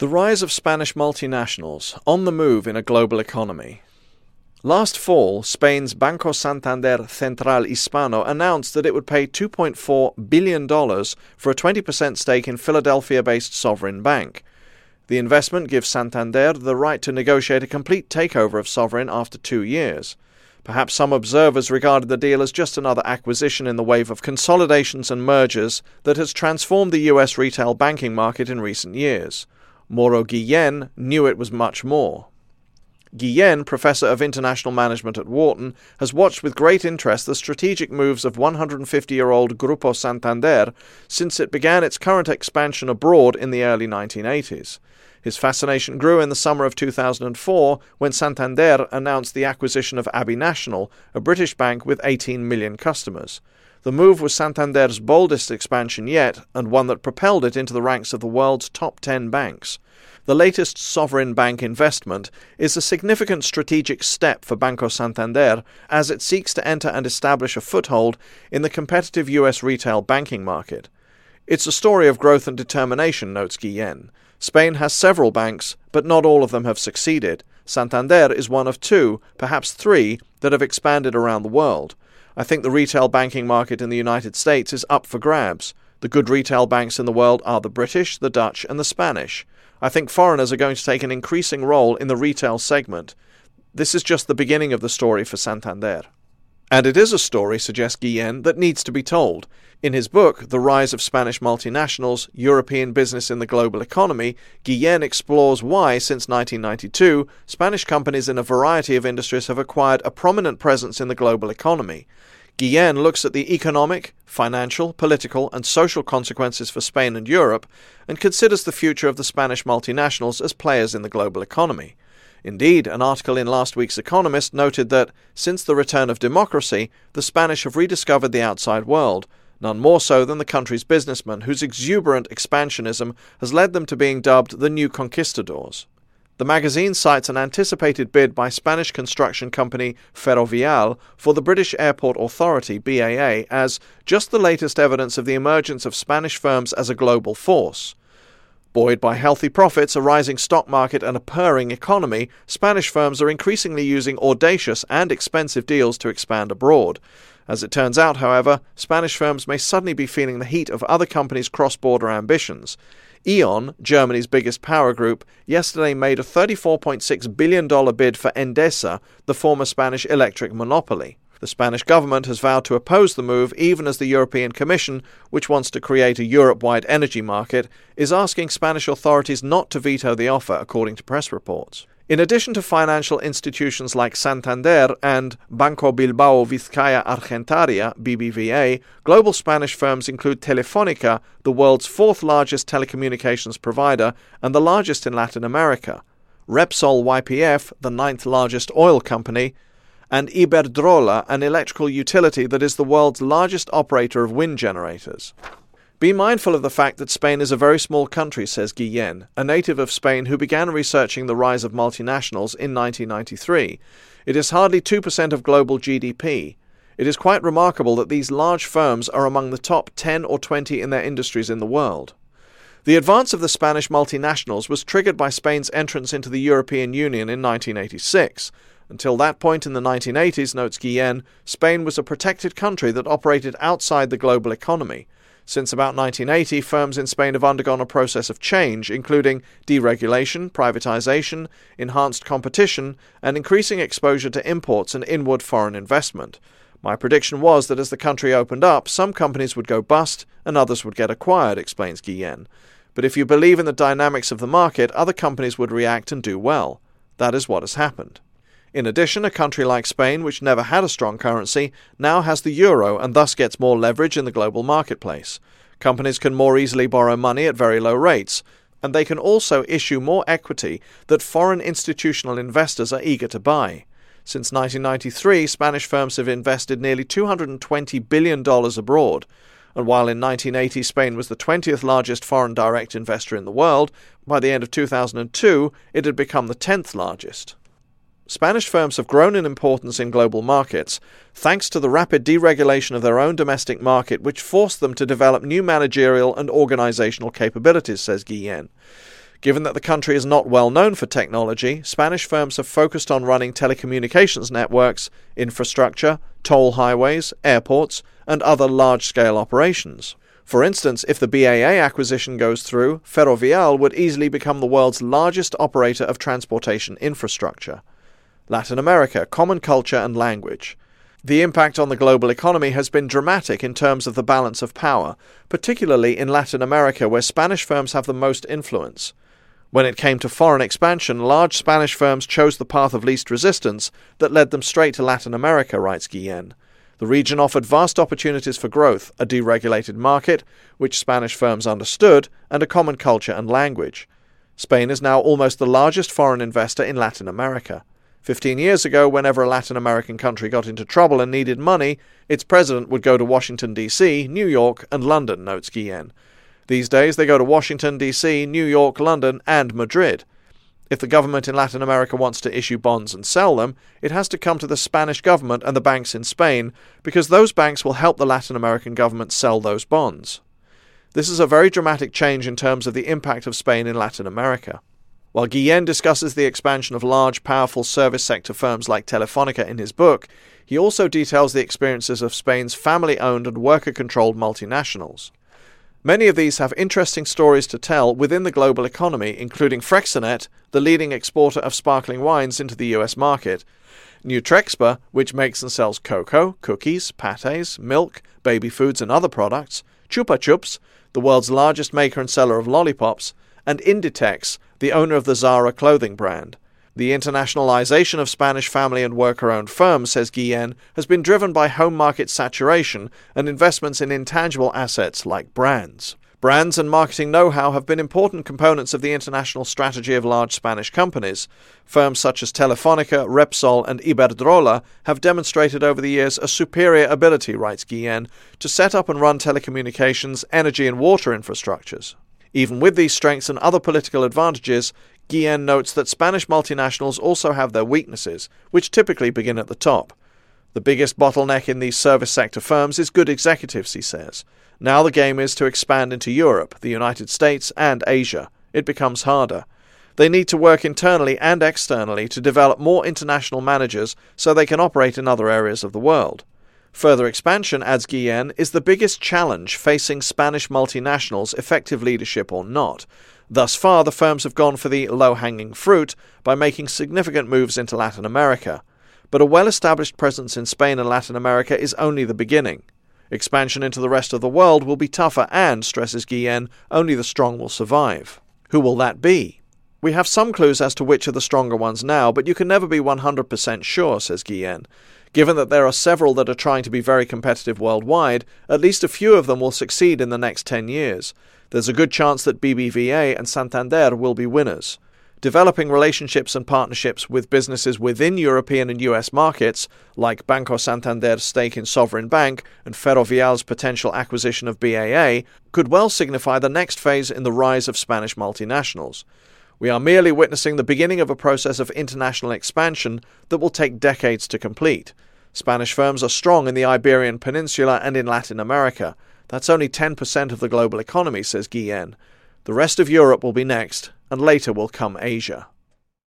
The rise of Spanish multinationals on the move in a global economy. Last fall, Spain's Banco Santander Central Hispano announced that it would pay $2.4 billion for a 20% stake in Philadelphia based Sovereign Bank. The investment gives Santander the right to negotiate a complete takeover of Sovereign after two years. Perhaps some observers regarded the deal as just another acquisition in the wave of consolidations and mergers that has transformed the US retail banking market in recent years. Mauro Guillén knew it was much more. Guillén, professor of international management at Wharton, has watched with great interest the strategic moves of 150 year old Grupo Santander since it began its current expansion abroad in the early 1980s. His fascination grew in the summer of 2004 when Santander announced the acquisition of Abbey National, a British bank with 18 million customers. The move was Santander's boldest expansion yet, and one that propelled it into the ranks of the world's top 10 banks. The latest sovereign bank investment is a significant strategic step for Banco Santander as it seeks to enter and establish a foothold in the competitive US retail banking market. It's a story of growth and determination, notes Guillén. Spain has several banks, but not all of them have succeeded. Santander is one of two, perhaps three, that have expanded around the world. I think the retail banking market in the United States is up for grabs. The good retail banks in the world are the British, the Dutch, and the Spanish. I think foreigners are going to take an increasing role in the retail segment. This is just the beginning of the story for Santander. And it is a story, suggests Guillén, that needs to be told. In his book, The Rise of Spanish Multinationals European Business in the Global Economy, Guillén explores why, since 1992, Spanish companies in a variety of industries have acquired a prominent presence in the global economy. Guillén looks at the economic, financial, political, and social consequences for Spain and Europe and considers the future of the Spanish multinationals as players in the global economy. Indeed, an article in last week's Economist noted that, since the return of democracy, the Spanish have rediscovered the outside world, none more so than the country's businessmen, whose exuberant expansionism has led them to being dubbed the new conquistadors. The magazine cites an anticipated bid by Spanish construction company Ferrovial for the British Airport Authority BAA as just the latest evidence of the emergence of Spanish firms as a global force. Buoyed by healthy profits, a rising stock market, and a purring economy, Spanish firms are increasingly using audacious and expensive deals to expand abroad. As it turns out, however, Spanish firms may suddenly be feeling the heat of other companies' cross border ambitions. E.ON, Germany's biggest power group, yesterday made a $34.6 billion bid for Endesa, the former Spanish electric monopoly. The Spanish government has vowed to oppose the move, even as the European Commission, which wants to create a Europe wide energy market, is asking Spanish authorities not to veto the offer, according to press reports. In addition to financial institutions like Santander and Banco Bilbao Vizcaya Argentaria, BBVA, global Spanish firms include Telefonica, the world's fourth largest telecommunications provider and the largest in Latin America, Repsol YPF, the ninth largest oil company, and Iberdrola, an electrical utility that is the world's largest operator of wind generators. Be mindful of the fact that Spain is a very small country, says Guillén, a native of Spain who began researching the rise of multinationals in 1993. It is hardly 2% of global GDP. It is quite remarkable that these large firms are among the top 10 or 20 in their industries in the world. The advance of the Spanish multinationals was triggered by Spain's entrance into the European Union in 1986. Until that point in the 1980s, notes Guillén, Spain was a protected country that operated outside the global economy. Since about 1980, firms in Spain have undergone a process of change, including deregulation, privatization, enhanced competition, and increasing exposure to imports and inward foreign investment. My prediction was that as the country opened up, some companies would go bust and others would get acquired, explains Guillén. But if you believe in the dynamics of the market, other companies would react and do well. That is what has happened. In addition, a country like Spain, which never had a strong currency, now has the euro and thus gets more leverage in the global marketplace. Companies can more easily borrow money at very low rates, and they can also issue more equity that foreign institutional investors are eager to buy. Since 1993, Spanish firms have invested nearly $220 billion abroad. And while in 1980 Spain was the 20th largest foreign direct investor in the world, by the end of 2002 it had become the 10th largest. Spanish firms have grown in importance in global markets thanks to the rapid deregulation of their own domestic market, which forced them to develop new managerial and organizational capabilities, says Guillén. Given that the country is not well known for technology, Spanish firms have focused on running telecommunications networks, infrastructure, toll highways, airports, and other large scale operations. For instance, if the BAA acquisition goes through, Ferrovial would easily become the world's largest operator of transportation infrastructure. Latin America, common culture and language. The impact on the global economy has been dramatic in terms of the balance of power, particularly in Latin America, where Spanish firms have the most influence. When it came to foreign expansion, large Spanish firms chose the path of least resistance that led them straight to Latin America, writes Guillen. The region offered vast opportunities for growth, a deregulated market, which Spanish firms understood, and a common culture and language. Spain is now almost the largest foreign investor in Latin America. Fifteen years ago, whenever a Latin American country got into trouble and needed money, its president would go to Washington, D.C., New York, and London, notes Guillen. These days, they go to Washington, D.C., New York, London, and Madrid. If the government in Latin America wants to issue bonds and sell them, it has to come to the Spanish government and the banks in Spain, because those banks will help the Latin American government sell those bonds. This is a very dramatic change in terms of the impact of Spain in Latin America. While Guillen discusses the expansion of large, powerful service sector firms like Telefonica in his book, he also details the experiences of Spain's family owned and worker controlled multinationals. Many of these have interesting stories to tell within the global economy, including Freixenet, the leading exporter of sparkling wines into the US market, Nutrexpa, which makes and sells cocoa, cookies, pates, milk, baby foods, and other products, Chupa Chups, the world's largest maker and seller of lollipops, and Inditex, the owner of the Zara clothing brand. The internationalization of Spanish family and worker owned firms, says Guillen, has been driven by home market saturation and investments in intangible assets like brands. Brands and marketing know how have been important components of the international strategy of large Spanish companies. Firms such as Telefonica, Repsol, and Iberdrola have demonstrated over the years a superior ability, writes Guillen, to set up and run telecommunications, energy, and water infrastructures. Even with these strengths and other political advantages, Guillen notes that Spanish multinationals also have their weaknesses, which typically begin at the top. The biggest bottleneck in these service sector firms is good executives, he says. Now the game is to expand into Europe, the United States, and Asia. It becomes harder. They need to work internally and externally to develop more international managers so they can operate in other areas of the world. Further expansion, adds Guillen, is the biggest challenge facing Spanish multinationals, effective leadership or not. Thus far, the firms have gone for the low hanging fruit by making significant moves into Latin America. But a well established presence in Spain and Latin America is only the beginning. Expansion into the rest of the world will be tougher, and, stresses Guillen, only the strong will survive. Who will that be? We have some clues as to which are the stronger ones now, but you can never be 100% sure, says Guillen. Given that there are several that are trying to be very competitive worldwide, at least a few of them will succeed in the next 10 years. There's a good chance that BBVA and Santander will be winners. Developing relationships and partnerships with businesses within European and US markets, like Banco Santander's stake in Sovereign Bank and Ferrovial's potential acquisition of BAA, could well signify the next phase in the rise of Spanish multinationals. We are merely witnessing the beginning of a process of international expansion that will take decades to complete. Spanish firms are strong in the Iberian Peninsula and in Latin America. That's only 10% of the global economy, says Guillen. The rest of Europe will be next, and later will come Asia.